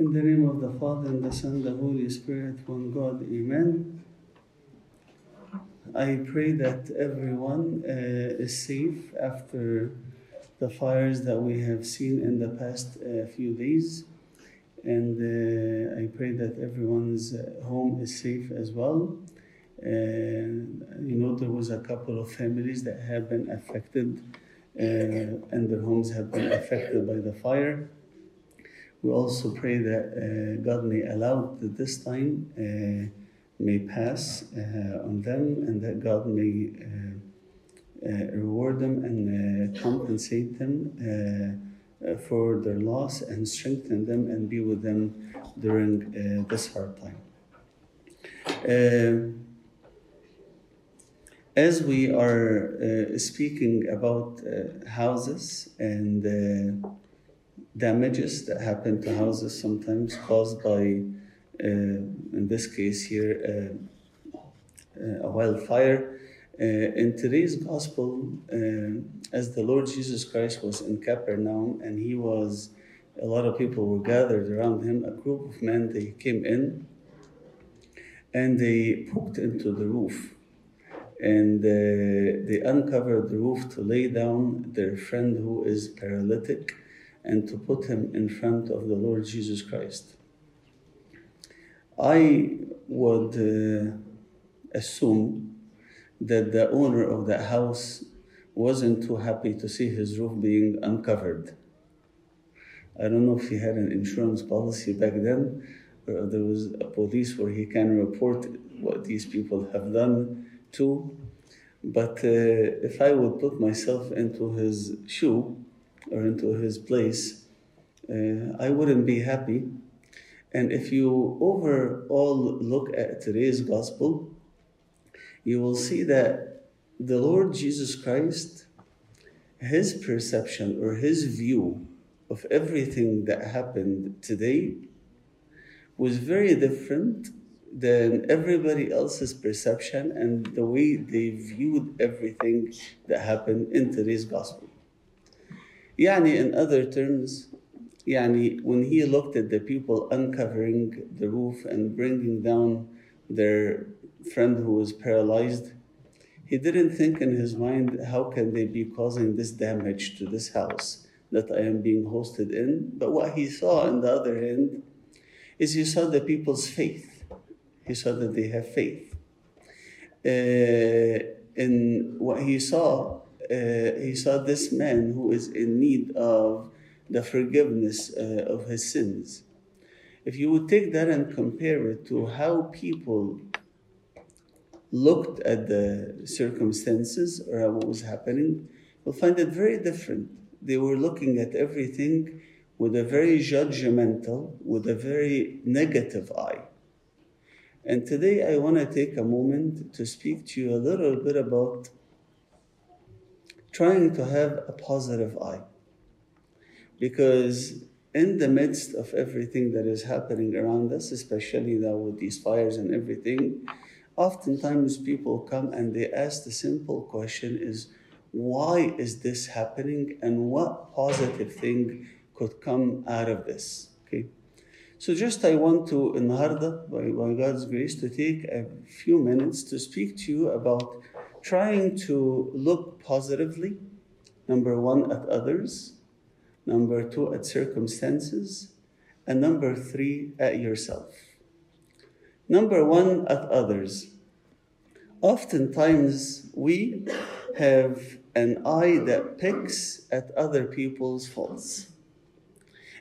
In the name of the Father, and the Son, and the Holy Spirit, one God, Amen. I pray that everyone uh, is safe after the fires that we have seen in the past uh, few days. And uh, I pray that everyone's uh, home is safe as well. And you know, there was a couple of families that have been affected, uh, and their homes have been affected by the fire. We also pray that uh, God may allow that this time uh, may pass uh, on them and that God may reward them and compensate them for their loss and strengthen them and be with them during uh, this hard time. Uh, as we are uh, speaking about houses and damages that happen to houses sometimes caused by, uh, in this case here, uh, uh, a wildfire. Uh, in today's gospel, uh, as the Lord Jesus Christ was in Capernaum and he was, a lot of people were gathered around him, a group of men, they came in and they poked into the roof and uh, they uncovered the roof to lay down their friend who is paralytic and to put him in front of the Lord Jesus Christ. I would uh, assume that the owner of that house wasn't too happy to see his roof being uncovered. I don't know if he had an insurance policy back then, or there was a police where he can report what these people have done to. But uh, if I would put myself into his shoe, or into his place, uh, I wouldn't be happy. And if you overall look at today's gospel, you will see that the Lord Jesus Christ, his perception or his view of everything that happened today was very different than everybody else's perception and the way they viewed everything that happened in today's gospel. Yani, in other terms, yani, when he looked at the people uncovering the roof and bringing down their friend who was paralyzed, he didn't think in his mind, how can they be causing this damage to this house that I am being hosted in? But what he saw, on the other hand, is he saw the people's faith. He saw that they have faith. Uh, what he saw he saw this man who is in need of the forgiveness uh, of his sins. If you would take that and compare it to how people looked at the circumstances or at what was happening, you'll find it very different. They were looking at everything with a very judgmental, with a very negative eye. And today I want to take a moment to speak to you a little bit about trying to have a positive eye. Because in the midst of everything that is happening around us, especially now with these fires and everything, oftentimes people come and they ask the simple question is why is this happening and what positive thing could come out of this? Okay. So just I want to, in Harda, by, by God's grace, to take a few minutes to speak to you about trying to look positively, number one, at others, number two, at circumstances, and number three, at yourself. Number one, at others. Oftentimes, we have an eye that picks at other people's faults.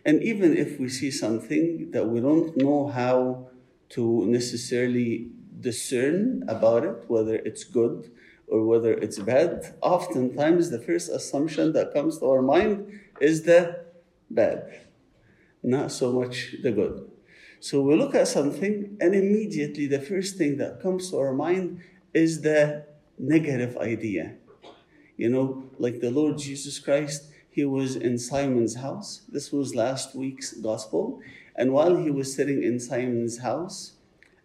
And even if we see something that we don't know how to necessarily discern about it, whether it's good or whether it's bad, oftentimes the first assumption that comes to our mind is the bad, not so much the good. So we look at something, and immediately the first thing that comes to our mind is the negative idea. You know, like the Lord Jesus Christ, he was in Simon's house. This was last week's gospel. And while he was sitting in Simon's house,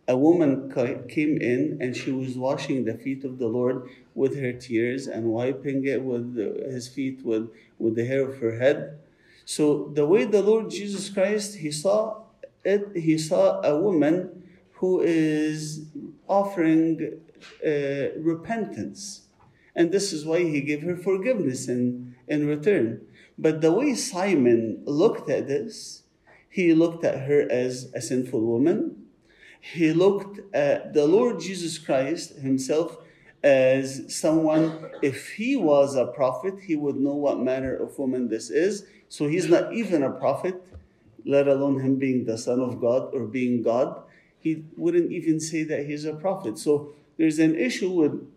a woman came in and she was washing the feet of the Lord with her tears and wiping it with his feet with, with the hair of her head. So the way the Lord Jesus Christ, he saw it, he saw a woman who is offering uh, repentance. And this is why he gave her forgiveness in, in return. But the way Simon looked at this, he looked at her as a sinful woman. He looked at the Lord Jesus Christ himself as someone, if he was a prophet, he would know what manner of woman this is. So he's not even a prophet, let alone him being the Son of God or being God. He wouldn't even say that he's a prophet. So there's an issue with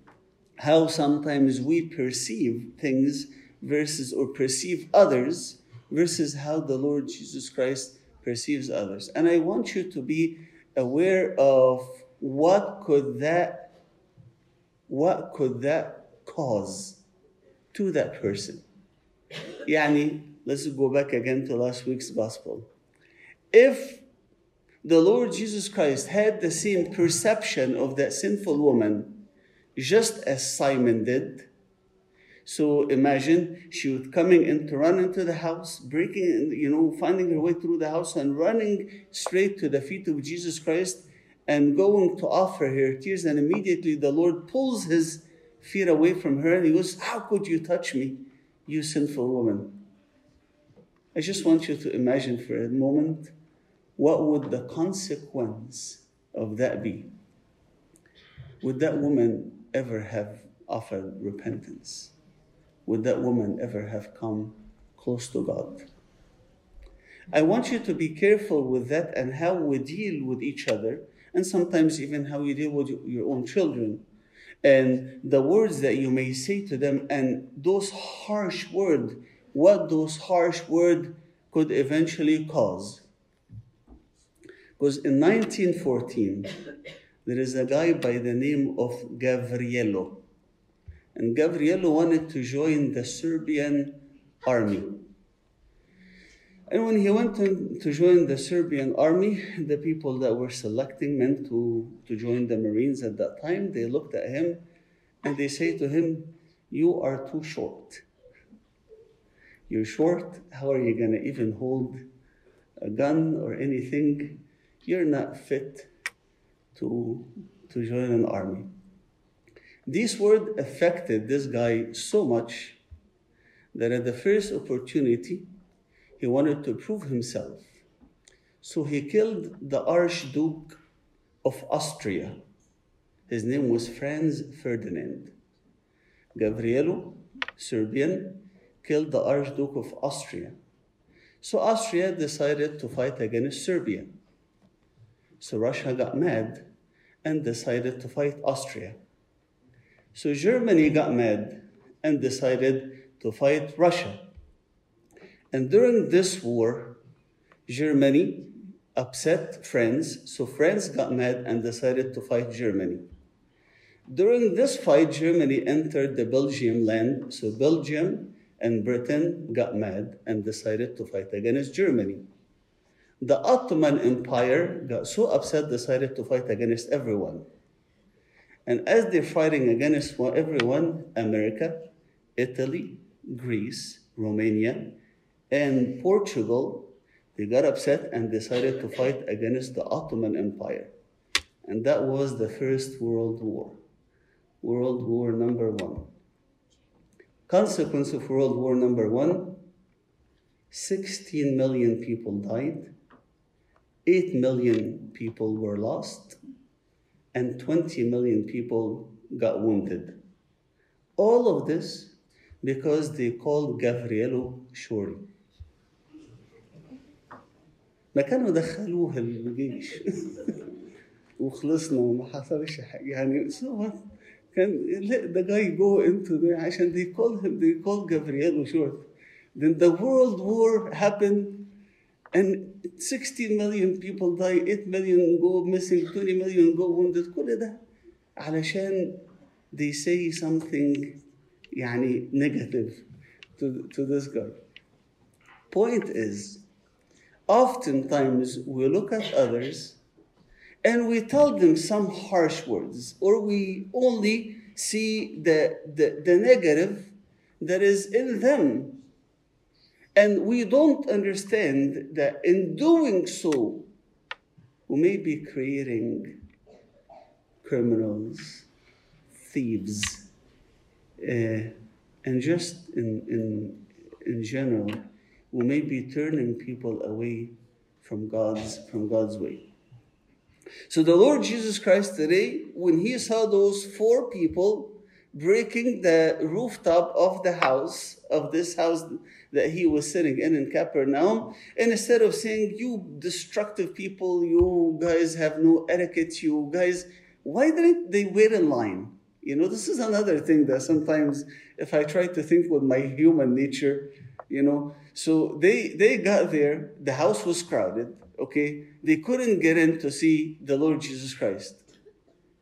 how sometimes we perceive things versus or perceive others versus how the Lord Jesus Christ perceives others. And I want you to be aware of what could that what could that cause to that person. Yani, let's go back again to last week's gospel. If the Lord Jesus Christ had the same perception of that sinful woman just as Simon did, so imagine she would coming in to run into the house, breaking, you know, finding her way through the house and running straight to the feet of Jesus Christ and going to offer her tears. And immediately the Lord pulls his feet away from her and he goes, How could you touch me, you sinful woman? I just want you to imagine for a moment what would the consequence of that be? Would that woman ever have offered repentance? Would that woman ever have come close to God? I want you to be careful with that and how we deal with each other, and sometimes even how you deal with your own children. And the words that you may say to them, and those harsh words, what those harsh words could eventually cause. Because in 1914, there is a guy by the name of Gavriello and Gabriel wanted to join the Serbian army. And when he went to, to join the Serbian army, the people that were selecting men to, to join the Marines at that time, they looked at him and they say to him, You are too short. You're short. How are you going to even hold a gun or anything? You're not fit to, to join an army. This word affected this guy so much that at the first opportunity, he wanted to prove himself. So he killed the Archduke of Austria. His name was Franz Ferdinand. Gabriello, Serbian, killed the Archduke of Austria. So Austria decided to fight against Serbia. So Russia got mad and decided to fight Austria. So Germany got mad and decided to fight Russia. And during this war, Germany upset France, so France got mad and decided to fight Germany. During this fight, Germany entered the Belgium land, so Belgium and Britain got mad and decided to fight against Germany. The Ottoman Empire got so upset, decided to fight against everyone. And as they're fighting against everyone, America, Italy, Greece, Romania, and Portugal, they got upset and decided to fight against the Ottoman Empire. And that was the First World War. World War number one. Consequence of World War number one 16 million people died, 8 million people were lost, and 20 million people got wounded. All of this because they called Gabriello Shori. ما كانوا دخلوه الجيش وخلصنا وما حصلش حاجه يعني so كان let the guy go into there عشان they called him they called Gabriello Short then the world war happened and 16 million people die 8 million go missing 20 million go wounded كل ده علشان they say something يعني negative to, to this guy point is oftentimes we look at others and we tell them some harsh words or we only see the, the, the negative that is in them and we don't understand that in doing so, we may be creating criminals, thieves, uh, and just in, in, in general, we may be turning people away from God's, from God's way. So the Lord Jesus Christ today, when he saw those four people breaking the rooftop of the house, of this house that he was sitting in in Capernaum, and instead of saying, You destructive people, you guys have no etiquette, you guys, why didn't they wait in line? You know, this is another thing that sometimes, if I try to think with my human nature, you know, so they they got there, the house was crowded, okay? They couldn't get in to see the Lord Jesus Christ.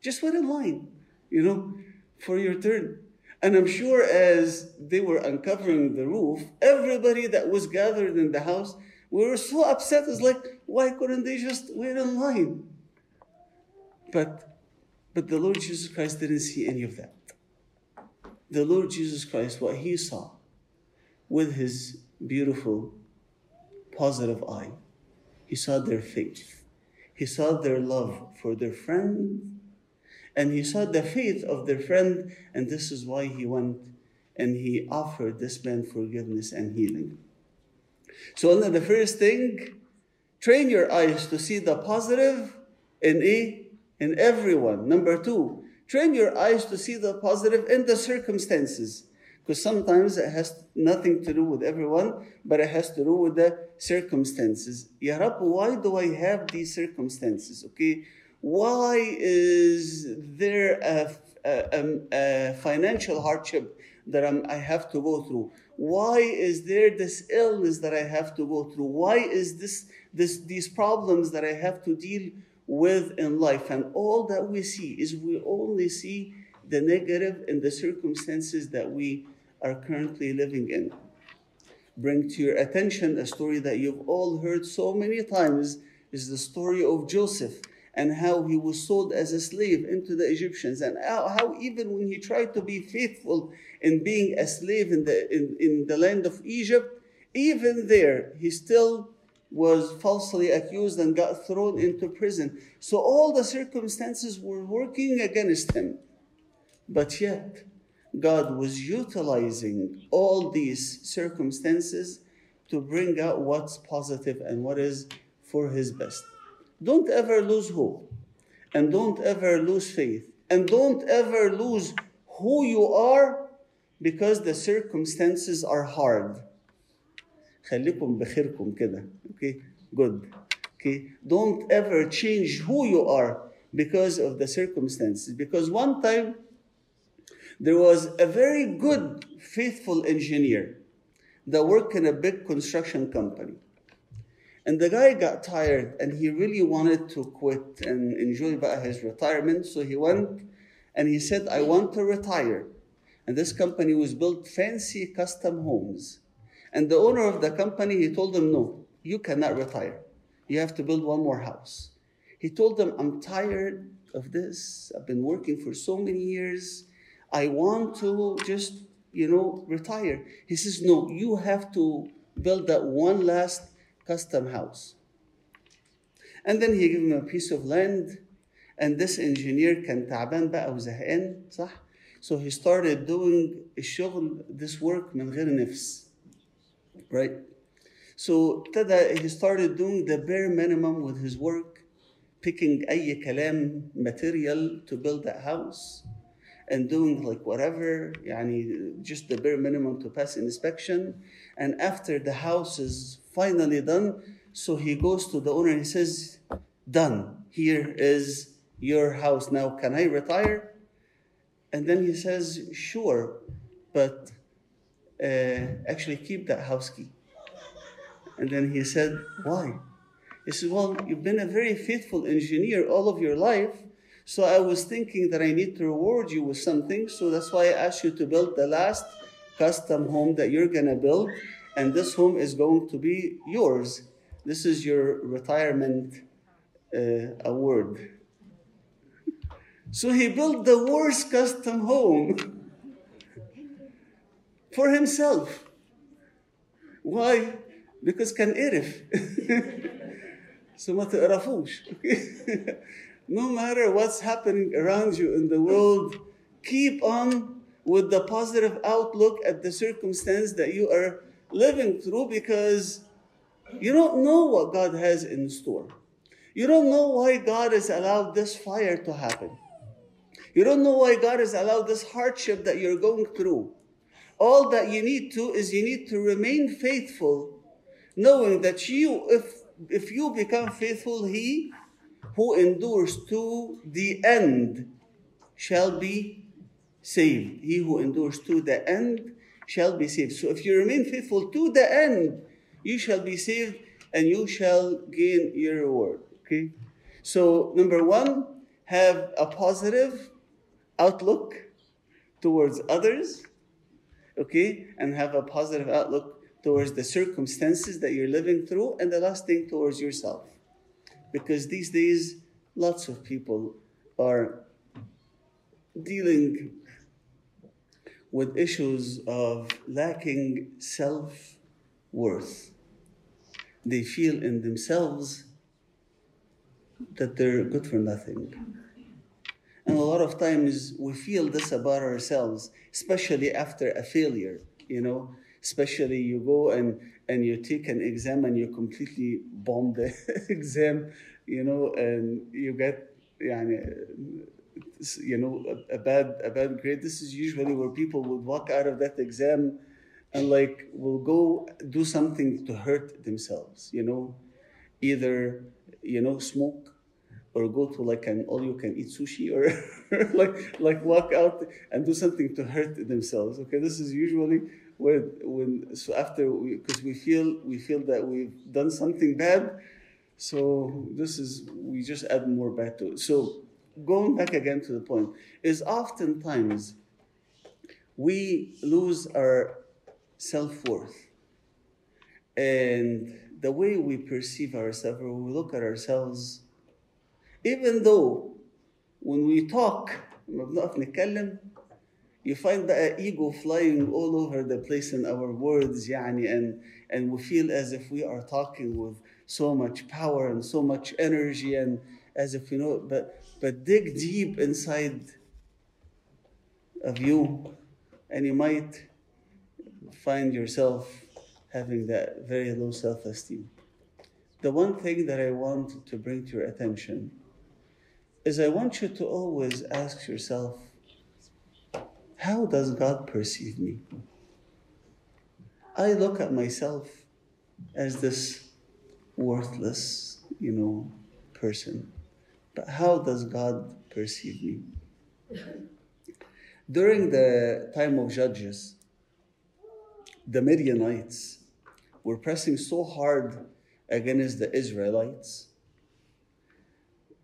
Just wait in line, you know, for your turn. And I'm sure as they were uncovering the roof, everybody that was gathered in the house were so upset. It's like, why couldn't they just wait in line? But, but the Lord Jesus Christ didn't see any of that. The Lord Jesus Christ, what he saw with his beautiful, positive eye, he saw their faith. He saw their love for their friend and he saw the faith of their friend, and this is why he went and he offered this man forgiveness and healing. So, under the first thing, train your eyes to see the positive in a in everyone. Number two, train your eyes to see the positive in the circumstances. Because sometimes it has nothing to do with everyone, but it has to do with the circumstances. Ya Rab, why do I have these circumstances? Okay, why is there a, a, a financial hardship that I'm, i have to go through? Why is there this illness that I have to go through? Why is this, this these problems that I have to deal with in life? And all that we see is we only see the negative in the circumstances that we are currently living in. Bring to your attention a story that you've all heard so many times is the story of Joseph and how he was sold as a slave into the Egyptians, and how, even when he tried to be faithful in being a slave in the, in, in the land of Egypt, even there he still was falsely accused and got thrown into prison. So all the circumstances were working against him. But yet, God was utilizing all these circumstances to bring out what's positive and what is for his best. Don't ever lose hope. And don't ever lose faith. And don't ever lose who you are because the circumstances are hard. خليكم بخيركم كده. Okay? Good. Okay? Don't ever change who you are because of the circumstances. Because one time there was a very good, faithful engineer that worked in a big construction company. And the guy got tired and he really wanted to quit and enjoy his retirement. So he went and he said, I want to retire. And this company was built fancy custom homes. And the owner of the company, he told him, no, you cannot retire. You have to build one more house. He told them, I'm tired of this. I've been working for so many years. I want to just, you know, retire. He says, no, you have to build that one last custom house. And then he gave him a piece of land and this engineer كان تعبان بقى وزهقان صح؟ So he started doing الشغل this work من غير نفس. Right? So ابتدى he started doing the bare minimum with his work, picking أي كلام material to build that house and doing like whatever يعني just the bare minimum to pass inspection and after the house is finally done so he goes to the owner and he says done here is your house now can i retire and then he says sure but uh, actually keep that house key and then he said why he said well you've been a very faithful engineer all of your life so I was thinking that I need to reward you with something. So that's why I asked you to build the last custom home that you're going to build And this home is going to be yours. This is your retirement uh, award. So he built the worst custom home for himself. Why? Because can irif. So ما تقرفوش. Okay? no matter what's happening around you in the world, keep on with the positive outlook at the circumstance that you are living through because you don't know what God has in store. You don't know why God has allowed this fire to happen. You don't know why God has allowed this hardship that you're going through. All that you need to is you need to remain faithful, knowing that you, if if you become faithful, He who endures to the end shall be saved. He who endures to the end shall be saved. So if you remain faithful to the end, you shall be saved and you shall gain your reward. Okay? So, number one, have a positive outlook towards others, okay? And have a positive outlook towards the circumstances that you're living through. And the last thing, towards yourself. Because these days, lots of people are dealing with issues of lacking self worth. They feel in themselves that they're good for nothing. And a lot of times we feel this about ourselves, especially after a failure, you know, especially you go and, and you take an exam and you completely bomb the exam, you know, and you get, yeah you know, a, a bad a bad grade. This is usually where people would walk out of that exam and like will go do something to hurt themselves, you know, either you know smoke or go to like an all you can eat sushi or like like walk out and do something to hurt themselves. Okay, this is usually where when so after because we, we feel we feel that we've done something bad, so this is we just add more bad to it. So going back again to the point is oftentimes we lose our self-worth and the way we perceive ourselves or we look at ourselves even though when we talk لما بنقف نتكلم you find the ego flying all over the place in our words يعني and and we feel as if we are talking with so much power and so much energy and as if you know but but dig deep inside of you and you might find yourself having that very low self-esteem. The one thing that i want to bring to your attention is i want you to always ask yourself how does god perceive me? I look at myself as this worthless you know person but how does God perceive me? During the time of Judges, the Midianites were pressing so hard against the Israelites.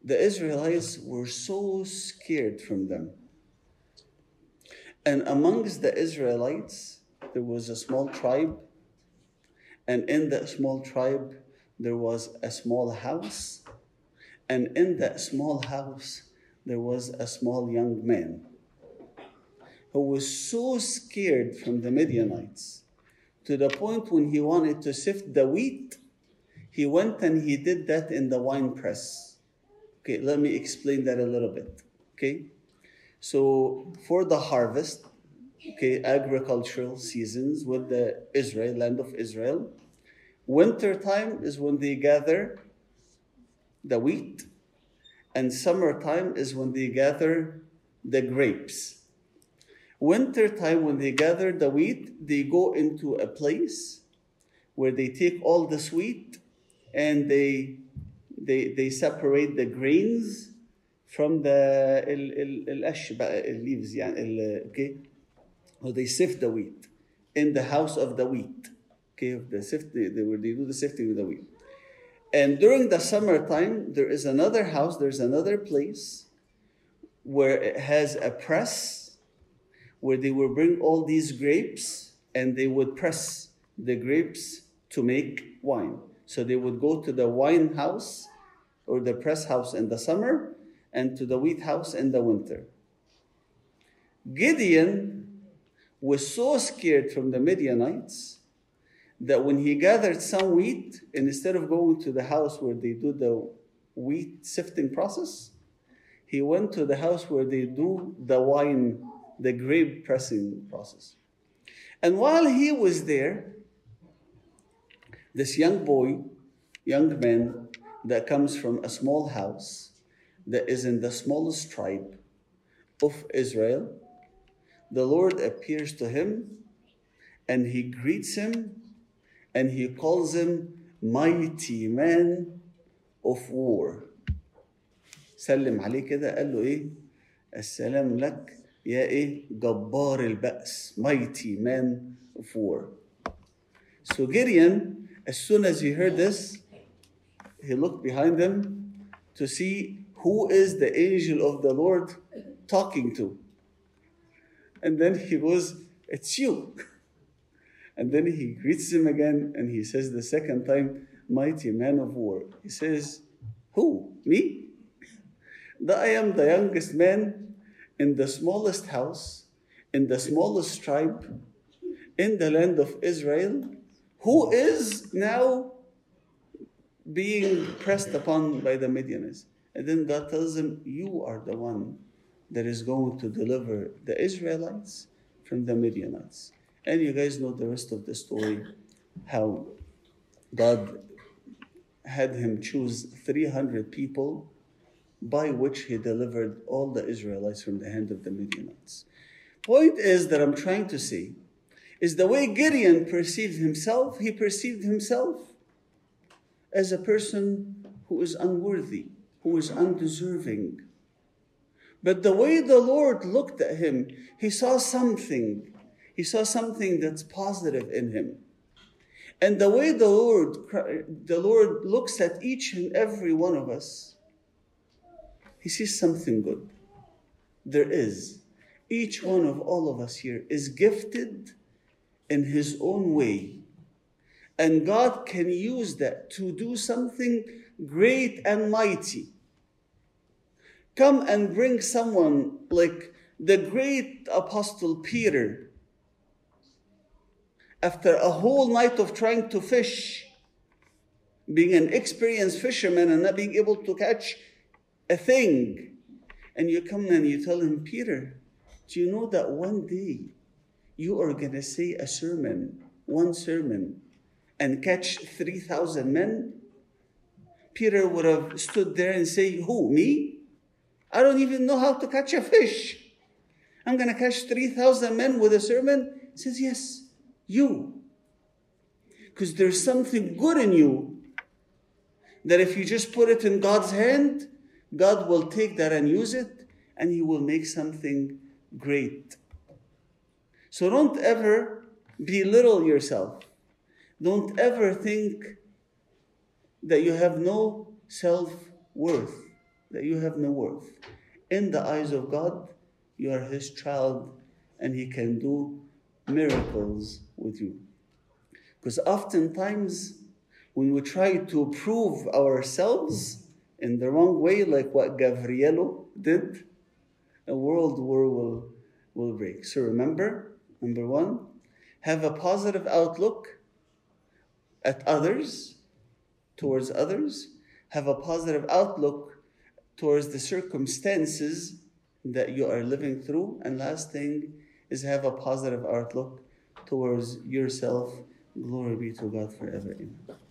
The Israelites were so scared from them. And amongst the Israelites, there was a small tribe. And in that small tribe, there was a small house and in that small house, there was a small young man who was so scared from the Midianites to the point when he wanted to sift the wheat, he went and he did that in the wine press. Okay, let me explain that a little bit. Okay, so for the harvest, okay, agricultural seasons with the Israel, land of Israel, winter time is when they gather the wheat, and summertime is when they gather the grapes. Winter time, when they gather the wheat, they go into a place where they take all the wheat and they they they separate the grains from the القش بقى leaves يعني okay or they sift the wheat in the house of the wheat okay the sift they, they, they do the sifting of the wheat and during the summertime, there is another house, there's another place where it has a press where they will bring all these grapes and they would press the grapes to make wine. So they would go to the wine house or the press house in the summer and to the wheat house in the winter. Gideon was so scared from the Midianites that when he gathered some wheat, and instead of going to the house where they do the wheat sifting process, he went to the house where they do the wine, the grape pressing process. And while he was there, this young boy, young man that comes from a small house that is in the smallest tribe of Israel, the Lord appears to him and he greets him and he calls him mighty man of war. سلم عليه كده قال له ايه السلام لك يا ايه جبار البأس mighty man of war. So Gideon, as soon as he heard this, he looked behind him to see who is the angel of the Lord talking to. And then he goes, It's you. And then he greets him again and he says the second time, Mighty man of war. He says, Who? Me? That I am the youngest man in the smallest house, in the smallest tribe, in the land of Israel, who is now being pressed upon by the Midianites. And then God tells him, You are the one that is going to deliver the Israelites from the Midianites. And you guys know the rest of the story how God had him choose 300 people by which he delivered all the Israelites from the hand of the Midianites. Point is that I'm trying to say is the way Gideon perceived himself, he perceived himself as a person who is unworthy, who is undeserving. But the way the Lord looked at him, he saw something. He saw something that's positive in him. And the way the Lord, the Lord looks at each and every one of us, he sees something good. There is. Each one of all of us here is gifted in his own way. And God can use that to do something great and mighty. Come and bring someone like the great apostle Peter after a whole night of trying to fish, being an experienced fisherman and not being able to catch a thing. And you come and you tell him, Peter, do you know that one day you are going to say a sermon, one sermon, and catch 3,000 men? Peter would have stood there and say, Who, me? I don't even know how to catch a fish. I'm going to catch 3,000 men with a sermon? He says, Yes, you. Because there's something good in you that if you just put it in God's hand, God will take that and use it, and He will make something great. So don't ever belittle yourself. Don't ever think that you have no self worth, that you have no worth. In the eyes of God, you are His child, and He can do miracles with you. Because oftentimes, when we try to prove ourselves in the wrong way, like what Gabriello did, a world war will, will break. So remember, number one, have a positive outlook at others, towards others, have a positive outlook towards the circumstances that you are living through. And last thing is have a positive outlook towards yourself. Glory be to God forever. Amen.